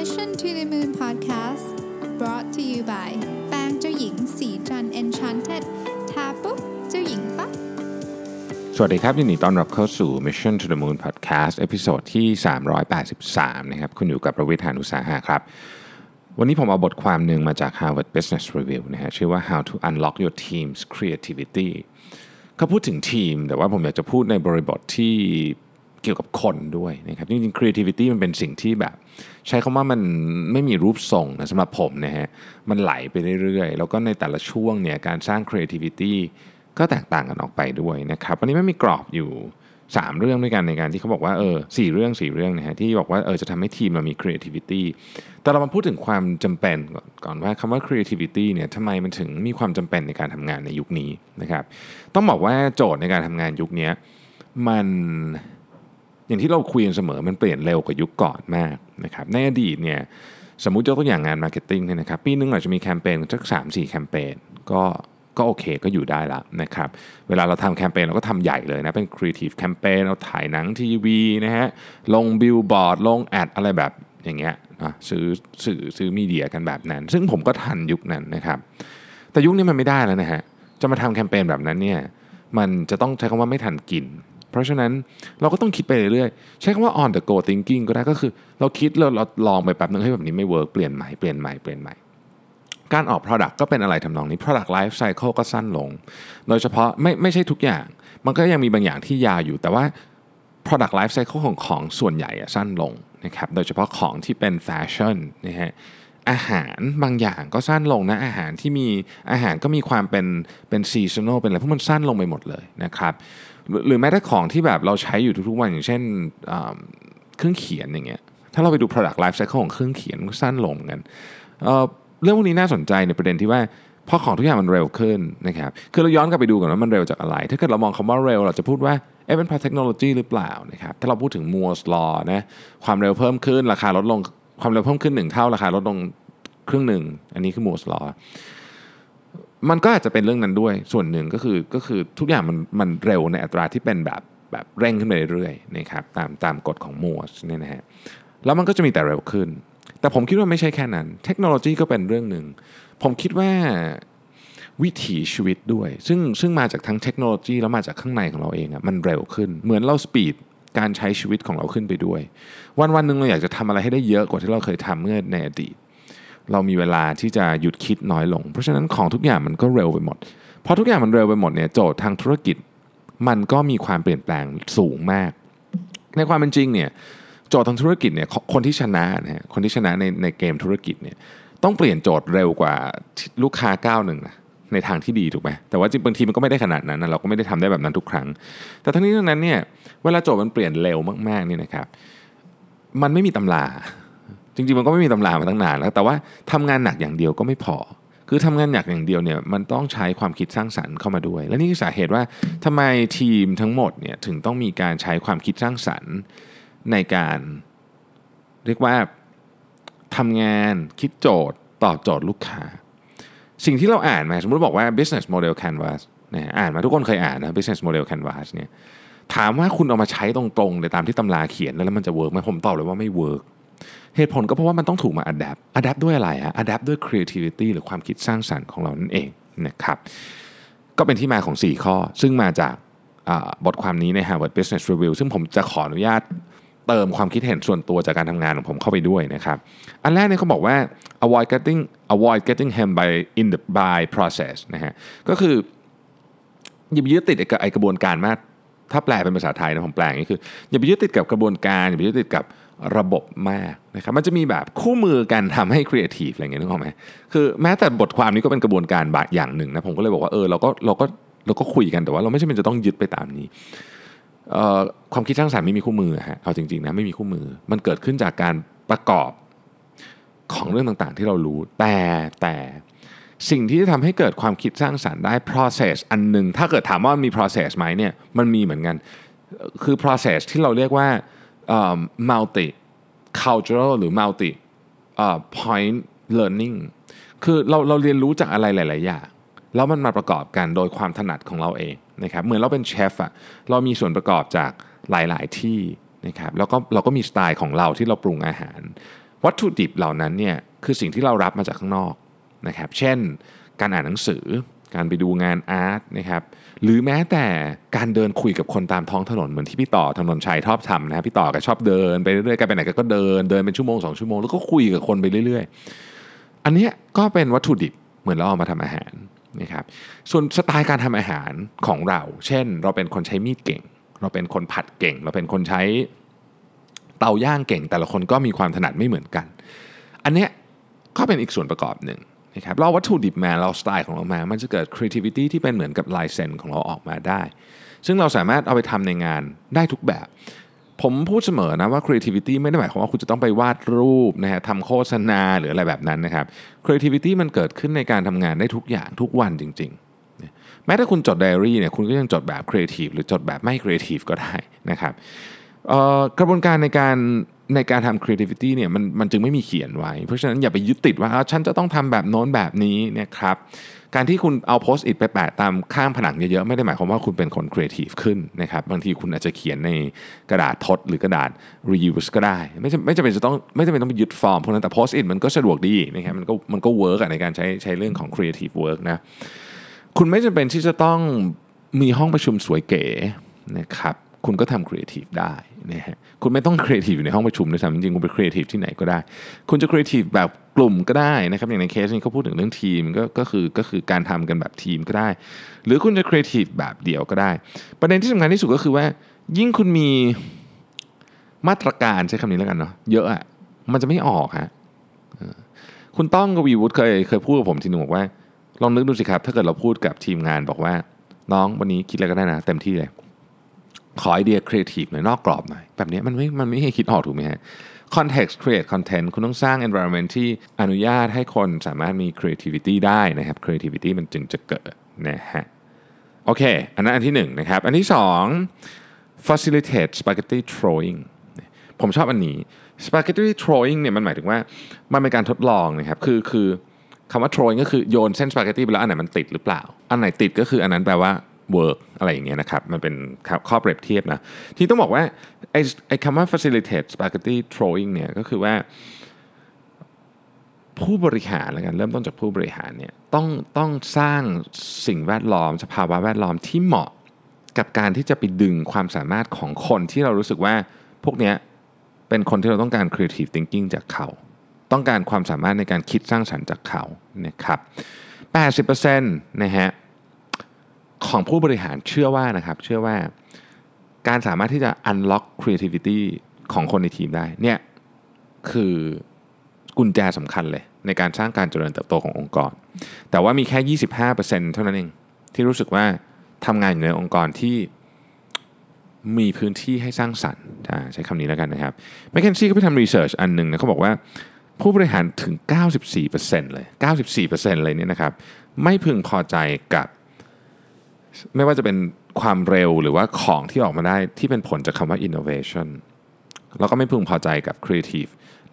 Mission to the Moon Podcast brought to you by แป้งเจ้าหญิงศรีจันทร์ Enchanted ทาปุ๊บเจ้าหญิงปั๊บสวัสดีครับยินดีต้อนรับเข้าสู่ Mission to the Moon Podcast episode ที่ 383 นะครับ คุณอยู่กับรวิศ หาญอุตสาหะครับ วันนี้ผมเอาบทความหนึ่งมาจาก Harvard Business Review นะฮะชื่อว่า How to Unlock Your Team's Creativity เขาพูดถึงทีม แต่ว่าผมอยากจะพูดในบริบทที่ เกี่ยวกับคนด้วยนะครับจริงๆ creativity มันเป็นสิ่งที่แบบ ใช้คำว่ามันไม่มีรูปทรงนะสำหรับผมนะฮะมันไหลไปเรื่อยๆ แล้วก็ในแต่ละช่วงเนี่ยการสร้าง creativity ก็แตกต่างกันออกไปด้วยนะครับวันนี้ไม่มีกรอบอยู่ 3 เรื่องด้วยกันในการที่เขาบอกว่าเออสเรื่อง 4 เรื่องนะฮะที่บอกว่าเออจะทำให้ทีมเรามี creativity แต่เรามาพูดถึงความจำเป็นก่อนก่อนว่าคำว่า creativity เนี่ยทำไมมันถึงมีความจำเป็นในการทำงานในยุคนี้นะครับต้องบอกว่าโจทย์ในการทำงานยุคนี้มัน อย่างที่เราคุยกันเสมอมันเปลี่ยนเร็วกว่ายุคก่อนมากนะครับในอดีตเนี่ยสมมุติยกตัวอย่างงาน marketing เนี่ยนะครับปีนึงเราจจะมีแคมเปญสักสามสี่แคมเปญก็ก็โอเคก็อยู่ได้ละนะครับเวลาเราทำแคมเปญเราก็ทำใหญ่เลยนะเป็น creative campaign เราถ่ายหนังทีวีนะฮะลงบิลบอร์ดลง ad อะไรแบบอย่างเงี้ยนะซื้อสื่อซื้อ media กันแบบนั้น ซึ่งผมก็ทันยุคนั้นนะครับ แต่ยุคนี้มันไม่ได้แล้วนะฮะจะมาทำแคมเปญแบบนั้นเนี่ยมันจะต้องใช้คำว่าไม่ทันกิน เพราะฉะนั้นเราก็ต้องคิดไปเรื่อยๆ ใช้คำว่า on the go thinking ก็ได้ก็คือ เราคิดเราเราลองไปแป๊บนึงให้แบบนี้ไม่ work เปลี่ยนใหม่เปลี่ยนใหม่เปลี่ยนใหม่การออก product ก็เป็นอะไรทำนองนี้ product life cycle ก็สั้นลง โดยเฉพาะไม่ไม่ใช่ทุกอย่าง มันก็ยังมีบางอย่างที่ยาวอยู่ แต่ว่า Product Life Cycle ของของส่วนใหญ่อะสั้นลงนะครับ โดยเฉพาะของที่เป็นแฟชั่นนะฮะ อาหารบางอย่างก็สั้นลงนะ อาหารที่มีอาหารก็มีความเป็นเป็นซีซันอลเป็นอะไรพวกมันสั้นลงไปหมดเลยนะครับ หรือแม้แต่ของที่แบบเราใช้อยู่ทุกๆวันอย่างเช่นเครื่องเขียนอย่างเงี้ยถ้าเราไปดู product life cycle ของเครื่องเขียนมันก็สั้นลงเหมือนกันเเรื่องพวกนี้น่าสนใจในประเด็นที่ว่าเพราะของทุกอย่างมันเร็วขึ้นนะครับคือเราย้อนกลับไปดูกันว่ามันเร็วจากอะไร ถ้าเกิดเรามองคำว่าเร็ว เราจะพูดว่าเอ๊ะเป็นพาเทคโนโลยีหรือเปล่านะครับถ้าเราพูดถึง Moore's law นะความเร็วเพิ่มขึ้นราคาลดลงความเร็วเพิ่มขึ้นหนึ่งเท่าราคาลดลงครึ่งหนึ่งอันนี้คือ Moore's law มันก็อาจจะเป็นเรื่องนั้นด้วย ส่วนหนึ่งก็คือก็คือทุกอย่างมันมันเร็วในอัตราที่เป็นแบบแบบเร่งขึ้นไปเรื่อยๆนะครับตามตามกฎของมัวส์เนี่ยนะฮะแล้วมันก็จะมีแต่เร็วขึ้น แต่ผมคิดว่าไม่ใช่แค่นั้น เทคโนโลยีก็เป็นเรื่องหนึ่ง ผมคิดว่าวิถีชีวิตด้วย ซึ่งซึ่งมาจากทั้งเทคโนโลยีแล้วมาจากข้างในของเราเองอะมันเร็วขึ้น เหมือนเราสปีดการใช้ชีวิตของเราขึ้นไปด้วย วันวันหนึ่งเราอยากจะทำอะไรให้ได้เยอะกว่าที่เราเคยทำเมื่อในอดีต เรามีเวลาที่จะหยุดคิดน้อยลง เพราะฉะนั้นของทุกอย่างมันก็เร็วไปหมดพอทุกอย่างมันเร็วไปหมดเนี่ยโจทย์ทางธุรกิจ มันก็มีความเปลี่ยนแปลงสูงมาก ในความเป็นจริงเนี่ยโจทย์ทางธุรกิจเนี่ยคนที่ชนะนะฮะคนที่ชนะในในเกมธุรกิจเนี่ยต้องเปลี่ยนโจทย์เร็วกว่าลูกค้าก้าวหนึ่งนะในทางที่ดีถูกไหมแต่ว่าจริงบางทีมันก็ไม่ได้ขนาดนั้นนะเราก็ไม่ได้ทำได้แบบนั้นทุกครั้ง แต่ทั้งนี้ทั้งนั้นเนี่ยเวลาโจทย์มันเปลี่ยนเร็วมากๆเนี่ยนะครับมันไม่มีตำรา จริงๆมันก็ไม่มีตำรามาตั้งนานแล้ว แต่ว่าทำงานหนักอย่างเดียวก็ไม่พอ คือทำงานหนักอย่างเดียวเนี่ยมันต้องใช้ความคิดสร้างสรรค์เข้ามาด้วย และนี่คือสาเหตุว่าทำไมทีมทั้งหมดเนี่ยถึงต้องมีการใช้ความคิดสร้างสรรค์ในการเรียกว่าทำงานคิดโจทย์ตอบโจทย์ลูกค้า สิ่งที่เราอ่านมาสมมติบอกว่า business model canvas นะอ่านมาทุกคนเคยอ่านนะ business model canvas เนี่ยถามว่าคุณเอามาใช้ตรงๆในตามที่ตำราเขียนแล้วมันจะ work ไหมผมตอบเลยว่าไม่ work เหตุผลก็เพราะว่ามันต้องถูกมา adapt adapt ด้วยอะไรฮะ adapt ด้วย creativity หรือความคิดสร้างสรรค์ของเรานั่นเองนะครับก็เป็นที่มาของ 4 ข้อ ซึ่งมาจากบทความนี้ใน Harvard Business Review ซึ่งผมจะขออนุญาตเติมความคิดเห็นส่วนตัวจากการทำงานของผมเข้าไปด้วยนะครับ อันแรกเนี่ยเขาบอกว่า avoid getting avoid getting hem by in the by process นะฮะ ก็คืออย่าไปยึดติดกับไอกระบวนการมาก ถ้าแปลเป็นภาษาไทยนะผมแปลอย่างนี้คือ อย่าไปยึดติดกับกระบวนการ อย่าไปยึดติดกับ ระบบมากนะครับมันจะมีแบบคู่มือกันทำให้ครีเอทีฟอะไรเงี้ยนึกออกไหมคือแม้แต่บทความนี้ก็เป็นกระบวนการบางอย่างหนึ่งนะผมก็เลยบอกว่าเออเราก็เราก็เราก็คุยกันแต่ว่าเราไม่ใช่เป็นจะต้องยึดไปตามนี้ความคิดสร้างสรรค์ไม่มีคู่มือฮะเอาจริงๆนะไม่มีคู่มือ มันเกิดขึ้นจากการประกอบของเรื่องต่างๆ ที่เรารู้แต่แต่สิ่งที่จะทำให้เกิดความคิดสร้างสรรค์ได้ process อันหนึ่งถ้าเกิดถามว่ามี process ไหมเนี่ยมันมีเหมือนกันคือ process ที่เราเรียกว่า multi cultural หรือ multi point learning คือเราเราเรียนรู้จากอะไรหลาย ๆ อย่าง แล้วมันมาประกอบกันโดยความถนัดของเราเองนะครับเหมือนเราเป็นเชฟอะเรามีส่วนประกอบจากหลาย ๆ ที่นะครับแล้วก็เราก็มีสไตล์ของเราที่เราปรุงอาหาร วัตถุดิบเหล่านั้นเนี่ยคือสิ่งที่เรารับมาจากข้างนอกนะครับเช่น การอ่านหนังสือ การไปดูงานอาร์ตนะครับ หรือแม้แต่การเดินคุยกับคนตามท้องถนนเหมือนที่พี่ต่อถนนชัยชอบทำนะพี่ต่อก็ชอบเดินไปเรื่อยๆกันไปไหนก็เดินเดินเป็นชั่วโมงสองชั่วโมงแล้วก็คุยกับคนไปเรื่อย ๆ อันนี้ก็เป็นวัตถุดิบเหมือนเราเอามาทำอาหารนะครับส่วนสไตล์การทำอาหารของเรา เช่น เราเป็นคนใช้มีดเก่ง เราเป็นคนผัดเก่ง เราเป็นคนใช้เตาย่างเก่ง แต่ละคนก็มีความถนัดไม่เหมือนกัน อันเนี้ยก็เป็นอีกส่วนประกอบหนึ่ง นะครับเราวัตถุดิบมาเราสไตล์ของเรามา มันจะเกิด creativity ที่เป็นเหมือนกับลายเซ็นของเราออกมาได้ ซึ่งเราสามารถเอาไปทำในงานได้ทุกแบบ ผมพูดเสมอนะว่า creativity ไม่ได้หมายความว่าคุณจะต้องไปวาดรูปนะฮะทำโฆษณาหรืออะไรแบบนั้นนะครับ creativity มันเกิดขึ้นในการทำงานได้ทุกอย่างทุกวันจริงๆ แม้ถ้าคุณจดไดอารี่เนี่ยคุณก็ยังจดแบบ creative หรือจดแบบไม่ creative ก็ได้นะครับกระบวนการในการ ในการทำ creativity เนี่ยมันมันจึงไม่มีเขียนไว้ เพราะฉะนั้นอย่าไปยึดติดว่าฉันจะต้องทำแบบโน้นแบบนี้นะครับการที่คุณเอา Post-it ไปแปะตามข้างผนังเยอะๆ ไม่ได้หมายความว่าคุณเป็นคนครีเอทีฟขึ้นนะครับบางทีคุณอาจจะเขียนในกระดาษทดหรือกระดาษ reuse ก็ได้ ไม่จำไม่จำเป็นจะต้องไม่จำเป็นต้องไปยึดฟอร์มพวกนั้นแต่ Post-it มันก็สะดวกดีนะครับมันก็มันก็ work ในการใช้ใช้เรื่องของ creative work นะคุณไม่จำเป็นที่จะต้องมีห้องประชุมสวยเก๋นะครับ คุณก็ทำครีเอทีฟได้นะฮะคุณไม่ต้องครีเอทีฟอยู่ในห้องประชุมนะทำจริงๆคุณไปครีเอทีฟที่ไหนก็ได้ คุณจะครีเอทีฟแบบกลุ่มก็ได้นะครับอย่างในเคสนี้เขาพูดถึงเรื่องทีมก็ก็คือก็คือการทำกันแบบทีมก็ได้ หรือคุณจะครีเอทีฟแบบเดี่ยวก็ได้ ประเด็นที่สำคัญที่สุดก็คือว่า ยิ่งคุณมีมาตรการใช้คำนี้แล้วกันเนาะเยอะอะมันจะไม่ออกฮะคุณต้องกวีวุฒิเคยเคยพูดกับผมทีนึงบอกว่า ลองนึกดูสิครับ ถ้าเกิดเราพูดกับทีมงานบอกว่า น้องวันนี้คิดอะไรก็ได้นะ เต็มที่เลย ขอไอเดียครีเอทีฟหน่อยนอกกรอบหน่อยแบบนี้มันไม่มันไม่ให้คิดออกถูกไหมฮะ context create content คุณต้องสร้าง environment ที่อนุญาตให้คนสามารถมี creativity ได้นะครับ creativity มันจึงจะเกิดนะฮะโอเค อันนั้นอันที่หนึ่งนะครับ อันที่สอง facilitate spaghetti throwing ผมชอบอันนี้ spaghetti throwing เนี่ยมันหมายถึงว่ามันเป็นการทดลองนะครับ คือคือคำว่า throwing ก็คือโยนเส้นสปาเกตตี้ไปแล้วอันไหนมันติดหรือเปล่า อันไหนติดก็คืออันนั้นแปลว่า work อะไรอย่างเงี้ยนะครับ มันเป็นข้อเปรียบเทียบนะ ที่ต้องบอกว่าไอ้ไอ้คำว่า facilitate spaghetti throwing เนี่ยก็คือว่าผู้บริหารแล้วกันเริ่มต้นจากผู้บริหารเนี่ยต้องต้องสร้างสิ่งแวดล้อม สภาวะแวดล้อมที่เหมาะกับการที่จะไปดึงความสามารถของคนที่เรารู้สึกว่าพวกเนี้ยเป็นคนที่เราต้องการ creative thinking จากเขา ต้องการความสามารถในการคิดสร้างสรรค์จากเขานะครับ 80%นะฮะ ของผู้บริหารเชื่อว่านะครับ เชื่อว่าการสามารถที่จะ unlock creativity ของคนในทีมได้เนี่ยคือกุญแจสำคัญเลย ในการสร้างการเจริญเติบโตขององค์กร แต่ว่ามีแค่ 25%เท่านั้นเอง ที่รู้สึกว่าทำงานอยู่ในองค์กรที่มีพื้นที่ให้สร้างสรรค์ใช้คำนี้แล้วกันนะครับแมคเคนซี่ก็ไปทำรีเสิร์ชอันหนึ่งนะเขาบอกว่า ผู้บริหารถึง 94%เลย 94%เลยเนี่ยนะครับ ไม่พึงพอใจกับ ไม่ว่าจะเป็นความเร็วหรือว่าของที่ออกมาได้ที่เป็นผลจากคำว่า innovation แล้วก็ไม่พึงพอใจกับ creative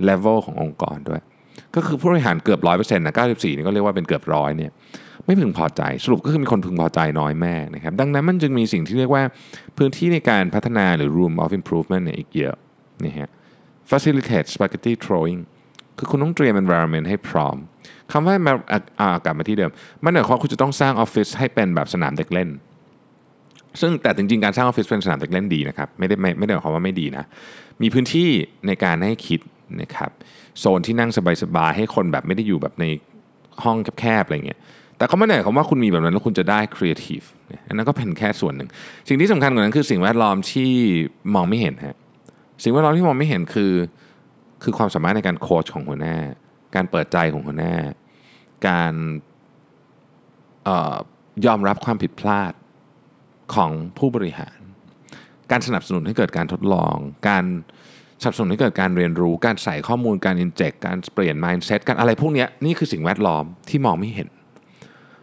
level ขององค์กรด้วย ก็คือผู้บริหารเกือบร้อยเปอร์เซ็นต์นะ94นี่ก็เรียกว่าเป็นเกือบร้อยเนี่ยไม่พึงพอใจสรุปก็คือมีคนพึงพอใจน้อยแม่นะครับดังนั้นมันจึงมีสิ่งที่เรียกว่าพื้นที่ในการพัฒนาหรือ room of improvement เนี่ยอีกเยอะนี่ฮะ facilitate spaghetti throwing คือคุณต้องเตรียม environment ให้พร้อม คำว่ามาอากลับมาที่เดิม มันหมายความว่าคุณจะต้องสร้างออฟฟิศให้เป็นแบบสนามเด็กเล่น ซึ่งแต่จริงๆ การสร้างออฟฟิศเป็นสนามเด็กเล่นดีนะครับ ไม่ได้ไม่ไม่ได้หมายความว่าไม่ดีนะ มีพื้นที่ในการให้คิดนะครับ โซนที่นั่งสบายๆ ให้คนแบบไม่ได้อยู่แบบในห้องแคบๆ อะไรเงี้ย แต่เขาไม่ได้หมายความว่าคุณมีแบบนั้นแล้วคุณจะได้ครีเอทีฟอันนั้นก็เป็นแค่ส่วนหนึ่ง สิ่งที่สำคัญกว่านั้นคือสิ่งแวดล้อมที่มองไม่เห็นฮะ สิ่งแวดล้อมที่มองไม่เห็นคือ คือความสามารถในการโค้ชของหัวหน้าการเปิดใจของหัวหน้า การยอมรับความผิดพลาดของผู้บริหาร การสนับสนุนให้เกิดการทดลอง การสนับสนุนให้เกิดการเรียนรู้ การใส่ข้อมูล การอินเจกการเปลี่ยน mindset การอะไรพวกนี้นี่คือสิ่งแวดล้อมที่มองไม่เห็น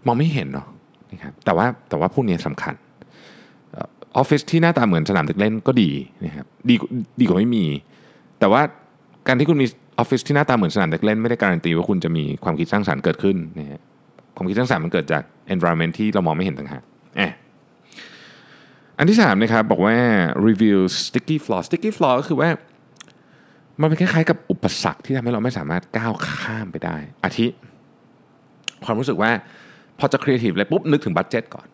มองไม่เห็นเนาะนะครับแต่ว่าแต่ว่าพวกนี้สำคัญออฟฟิศที่หน้าตาเหมือนสนามเด็กเล่นก็ดีนะครับดีดีกว่าไม่มี แต่ว่า การที่คุณมีออฟฟิศที่หน้าตาเหมือนสนามเด็กเล่นไม่ได้การันตีว่าคุณจะมีความคิดสร้างสรรค์เกิดขึ้นนะฮะความคิดสร้างสรรค์มันเกิดจาก environment ที่เรามองไม่เห็นต่างหากอันที่3นะครับบอกว่า review sticky flaw sticky flaw ก็คือว่ามันเป็นคล้ายๆกับอุปสรรคที่ทำให้เราไม่สามารถก้าวข้ามไปได้ อาทิ ความรู้สึกว่าพอจะครีเอทีฟเลยปุ๊บนึกถึง budget ก่อน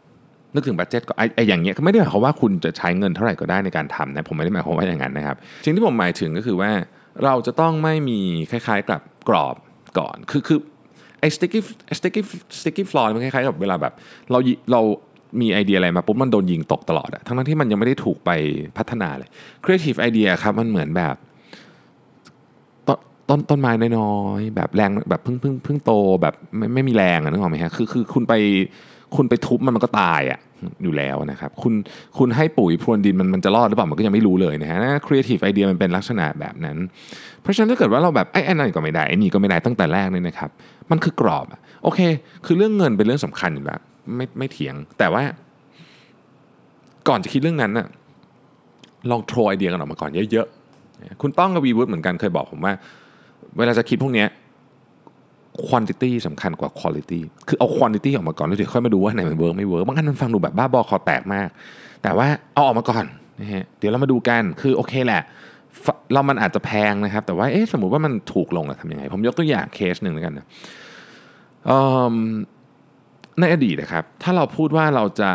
นึกถึงบัตเจ็ตก่อนไอ้ไอ้อย่างเงี้ยไม่ได้หมายความว่าคุณจะใช้เงินเท่าไหร่ก็ได้ในการทำนะผมไม่ได้หมายความว่าอย่างนั้นนะครับสิ่งที่ผมหมายถึงก็คือว่า เราจะต้องไม่มีคล้ายๆกับกรอบก่อน คือคือไอ้ sticky sticky sticky floor มันคล้ายๆกับเวลาแบบ เราเรามีไอเดียอะไรมาปุ๊บมันโดนยิงตกตลอดอะทั้งนั้นที่มันยังไม่ได้ถูกไปพัฒนาเลย creative idea ครับมันเหมือนแบบต้นต้นต้นไม้น้อยๆแบบแรงแบบเพิ่งเพิ่งเพิ่งโตแบบไม่ไม่มีแรงอะนึกออกไหมฮะคือคือคุณไป คุณไปทุบมันมันก็ตายอะอยู่แล้วนะครับ คุณคุณให้ปุ๋ยพรวนดินมันมันจะรอดหรือเปล่ามันก็ยังไม่รู้เลยนะฮะ creative idea มันเป็นลักษณะแบบนั้น เพราะฉะนั้นถ้าเกิดว่าเราแบบไอ้นั่นก็ไม่ได้ไอ้นี่ก็ไม่ได้ตั้งแต่แรกเลยนะครับ มันคือกรอบอะโอเค คือเรื่องเงินเป็นเรื่องสำคัญอยู่แล้วไม่ไม่เถียง แต่ว่า ก่อนจะคิดเรื่องนั้นน่ะลองโทรไอเดียกันออกมาก่อนเยอะๆคุณต้องกับวีวูดเหมือนกันเคยบอกผมว่า เวลาจะคิดพวกเนี้ย quantity สำคัญกว่า quality คือเอา quantity ออกมาก่อนแล้วเดี๋ยวค่อยมาดูว่าไหนมัน work ไม่ work บางอันมันฟังดูแบบบ้าบอคอแตกมาก แต่ว่าเอาออกมาก่อนนะฮะเดี๋ยวเรามาดูกันคือโอเคแหละ เรามันอาจจะแพงนะครับ แต่ว่าเอ๊ะสมมุติว่ามันถูกลงอะทำยังไง ผมยกตัวอย่างเคสหนึ่งแล้วกันนะในอดีตนะครับ ถ้าเราพูดว่าเราจะ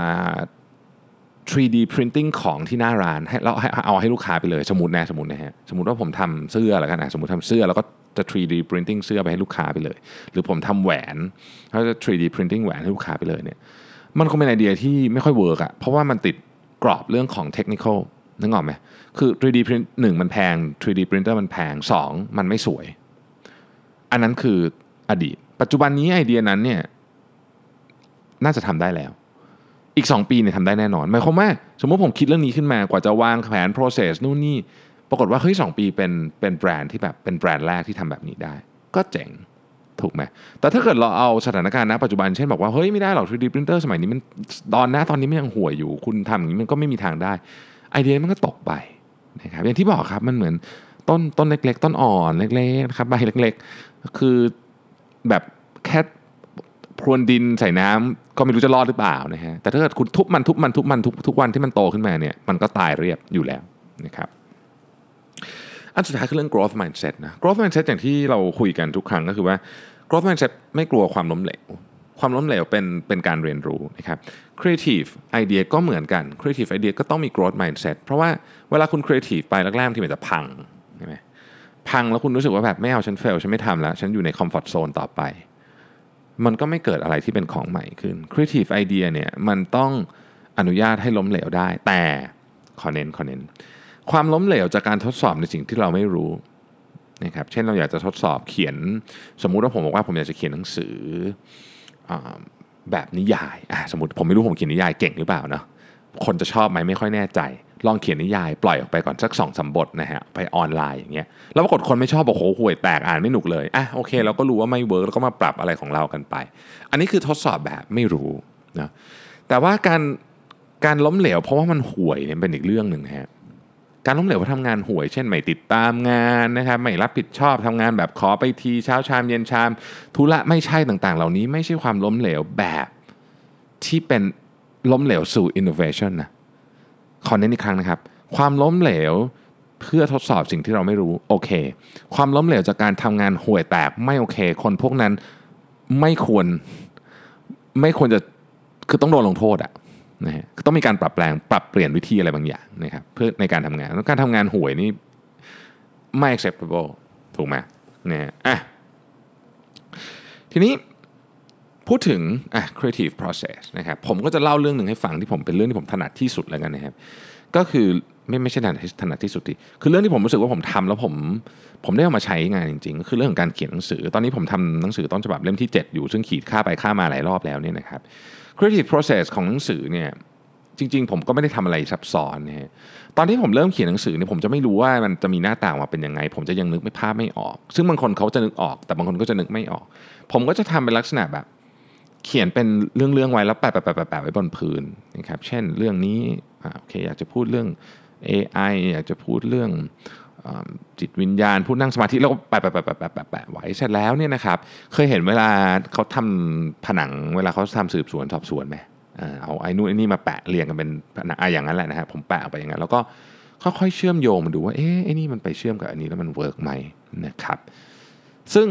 3D printing ของที่หน้าร้านให้เราเอาให้ลูกค้าไปเลยสมมตินะสมมตินะฮะสมมติว่าผมทำเสื้อแล้วกันนะสมมติทำเสื้อแล้วก็ จะ 3D printing เสื้อไปให้ลูกค้าไปเลย หรือผมทำแหวนแล้วจะ 3D printing แหวนให้ลูกค้าไปเลยเนี่ยมันคงเป็นไอเดียที่ไม่ค่อย work อะเพราะว่ามันติดกรอบเรื่องของ technical นึกออกไหมคือ 3D print หนึ่งมันแพง 3D printer มันแพง 2 มันไม่สวย อันนั้นคืออดีต ปัจจุบันนี้ไอเดียนั้นเนี่ยน่าจะทำได้แล้ว อีก 2 ปีเนี่ยทำได้แน่นอนหมายความว่าสมมติผมคิดเรื่องนี้ขึ้นมากว่าจะวางแผน process นู่นนี่ ปรากฏว่าเฮ้ยสปีเป็นเป็นแบรนด์ที่แบบเป็นแบรนด์แรกที่ทำแบบนี้ได้ ก็เจ๋งถูกไหมแต่ถ้าเกิดเราเอาสถานการณ์ณปัจจุบันเช่นบอกว่าเฮ้ยไม่ได้หรอก 3D printer สมัยนี้มันตอนนะตอนนี้มันยังห่วยอยู่ คุณทำอย่างนี้มันก็ไม่มีทางได้ ไอเดียมันก็ตกไปนะครับอย่างที่บอกครับมันเหมือนต้นต้นเล็ก ๆ ต้นอ่อนเล็กๆนะครับใบเล็ก ๆ คือแบบแค่พรวนดินใส่น้ำก็ไม่รู้จะรอดหรือเปล่านะฮะแต่ถ้าเกิดคุณทุบมันทุบมันทุบมันทุกทุกวันที่มันโตขึ้นมาเนี่ยมันก็ตายเรียบอยู่แล้วนะครับ อันสุดท้ายคือเรื่อง growth mindset นะ growth mindset อย่างที่เราคุยกันทุกครั้งก็คือว่า growth mindset ไม่กลัวความล้มเหลว ความล้มเหลวเป็นเป็นการเรียนรู้นะครับ creative idea ก็เหมือนกัน creative idea ก็ต้องมี growth mindset เพราะว่าเวลาคุณ creative ไปแรกๆที่มันจะพังใช่ไหมพังแล้วคุณรู้สึกว่าแบบไม่เอาฉันเฟลฉันไม่ทำแล้ว ฉันอยู่ใน comfort zone ต่อไป มันก็ไม่เกิดอะไรที่เป็นของใหม่ขึ้น creative idea เนี่ยมันต้องอนุญาตให้ล้มเหลวได้ แต่ขอเน้นขอเน้น ความล้มเหลวจากการทดสอบในสิ่งที่เราไม่รู้นะครับเช่นเราอยากจะทดสอบเขียนสมมุติว่าผมบอกว่าผมอยากจะเขียนหนังสืออแบบนิยายสมมติผมไม่รู้ผมเขียนนิยายเก่งหรือเปล่าเนาะคนจะชอบไหมไม่ค่อยแน่ใจ ลองเขียนนิยาย ปล่อยออกไปก่อนสักสองสาบทนะฮะไปออนไลน์อย่างเงี้ยแล้วปรากฏคนไม่ชอบบอกโอ้โหห่วยแตกอ่านไม่หนุกเลยอะโอเคเราก็รู้ว่าไม่เวิร์กแล้วก็มาปรับอะไรของเรากันไป อันนี้คือทดสอบแบบไม่รู้นะแต่ว่าการการล้มเหลว เพราะว่ามันห่วยเนี่ยเป็นอีกเรื่องหนึ่งฮะ การล้มเหลวเพราะทำงานห่วย เช่นไม่ติดตามงานนะครับไม่รับผิดชอบทำงานแบบขอไปทีเช้าชามเย็นชาม ธุระไม่ใช่ต่างๆ เหล่านี้ไม่ใช่ความล้มเหลวแบบที่เป็นล้มเหลวสู่ innovation นะขอเน้นอีกครั้งนะครับ ความล้มเหลวเพื่อทดสอบสิ่งที่เราไม่รู้โอเค ความล้มเหลวจากการทำงานห่วยแตกไม่โอเค คนพวกนั้นไม่ควรไม่ควรจะคือต้องโดนลงโทษอะ นะฮะต้องมีการปรับแปลงปรับเปลี่ยนวิธีอะไรบางอย่างนะครับเพื่อในการทำงานแล้วการทำงานห่วยนี่ไม่ acceptable ถูกไหมนะฮะอะทีนี้พูดถึงอะ creative process นะครับผมก็จะเล่าเรื่องหนึ่งให้ฟังที่ผมเป็นเรื่องที่ผมถนัดที่สุดแล้วกันนะครับ ก็คือไม่ไม่ใช่ถนัดถนัดที่สุดที่คือเรื่องที่ผมรู้สึกว่าผมทำแล้วผมผมได้เอามาใช้งานจริงๆก็คือเรื่องของการเขียนหนังสือ ตอนนี้ผมทำหนังสือต้นฉบับเล่มที่ 7 อยู่ซึ่งขีดค่าไปค่ามาหลายรอบแล้วเนี่ยนะครับ creative process ของหนังสือเนี่ยจริงๆ ผมก็ไม่ได้ทำอะไรซับซ้อนนะฮะตอนที่ผมเริ่มเขียนหนังสือเนี่ยผมจะไม่รู้ว่ามันจะมีหน้าตามาเป็นยังไง ผมจะยังนึกไม่ภาพไม่ออก ซึ่งบางคนเขาจะนึกออก แต่บางคนก็จะนึกไม่ออก ผมก็จะทำเป็นลักษณะแบบ เขียนเป็นเรื่องๆไว้แล้วแปะแปะแปะแปะไว้บนพื้นนะครับเช่นเรื่องนี้โอเคอยากจะพูดเรื่อง AI อยากจะพูดเรื่อง จิตวิญญาณพูดนั่งสมาธิแล้วก็แปะแปะแปะแปะแปะไว้เสร็จแล้วเนี่ยนะครับ เคยเห็นเวลาเขาทำผนังเวลาเขาทำสืบสวนสอบสวนไหมเอาไอ้นู่นไอ้นี่มาแปะเรียงกันเป็นผนังอะอย่างนั้นแหละนะฮะผมแปะออกไปอย่างนั้นแล้วก็ค่อยๆเชื่อมโยงมาดูว่าเอ๊ะไอ้นี่มันไปเชื่อมกับอันนี้แล้วมัน work ไหมนะครับ ซึ่ง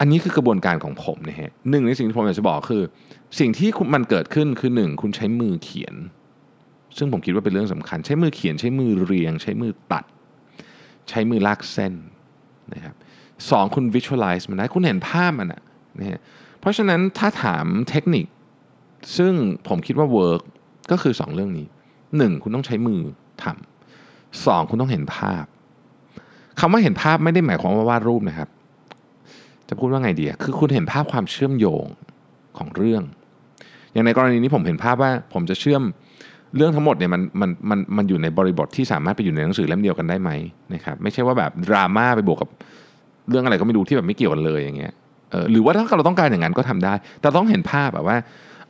อันนี้คือกระบวนการของผมนะฮะหนึ่งในสิ่งที่ผมอยากจะบอกคือ สิ่งที่มันเกิดขึ้นคือหนึ่งคุณใช้มือเขียน ซึ่งผมคิดว่าเป็นเรื่องสำคัญ ใช้มือเขียนใช้มือเรียง ใช้มือตัด ใช้มือลากเส้นนะครับสองคุณ visualize มันได้คุณเห็นภาพมันอะนะฮะเพราะฉะนั้นถ้าถามเทคนิค ซึ่งผมคิดว่า work ก็คือ 2 เรื่องนี้ 1. คุณต้องใช้มือทำสองคุณต้องเห็นภาพคำว่าเห็นภาพไม่ได้หมายความว่าวาดรูปนะครับ จะพูดว่าไงดีคือคุณเห็นภาพความเชื่อมโยงของเรื่อง อย่างในกรณีนี้ผมเห็นภาพว่าผมจะเชื่อม เรื่องทั้งหมดเนี่ยมันมันมันมันอยู่ในบริบทที่สามารถไปอยู่ในหนังสือเล่มเดียวกันได้ไหมนะครับไม่ใช่ว่าแบบดราม่าไปบวกกับเรื่องอะไรก็ไม่รู้ที่แบบไม่เกี่ยวกันเลยอย่างเงี้ยเออหรือว่าถ้าเราต้องการอย่างนั้นก็ทำได้ แต่ต้องเห็นภาพแบบว่า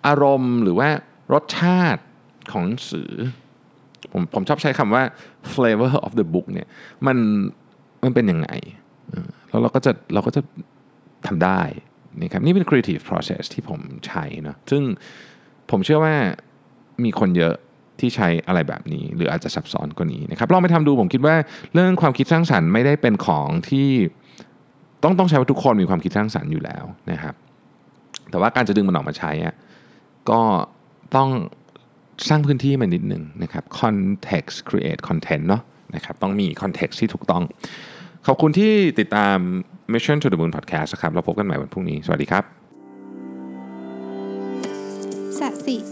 อารมณ์หรือว่ารสชาติของหนังสือผมผมชอบใช้คำว่า flavor of the book เนี่ยมันมันเป็นยังไงแล้วเราก็จะเราก็จะทำได้นะครับนี่เป็น creative process ที่ผมใช้นะซึ่งผมเชื่อว่ามีคนเยอะ ที่ใช้อะไรแบบนี้ หรืออาจจะซับซ้อนกว่านี้นะครับลองไปทำดูผมคิดว่าเรื่องความคิดสร้างสรรค์ไม่ได้เป็นของที่ต้องต้องใช้ว่าทุกคนมีความคิดสร้างสรรค์อยู่แล้วนะครับ แต่ว่าการจะดึงมันออกมาใช้ก็ต้องสร้างพื้นที่มานิดหนึ่งนะครับ context create content เนาะนะครับต้องมี context ที่ถูกต้อง ขอบคุณที่ติดตาม Mission to the Moon Podcast นะครับ เราพบกันใหม่วันพรุ่งนี้ สวัสดีครับสัสิ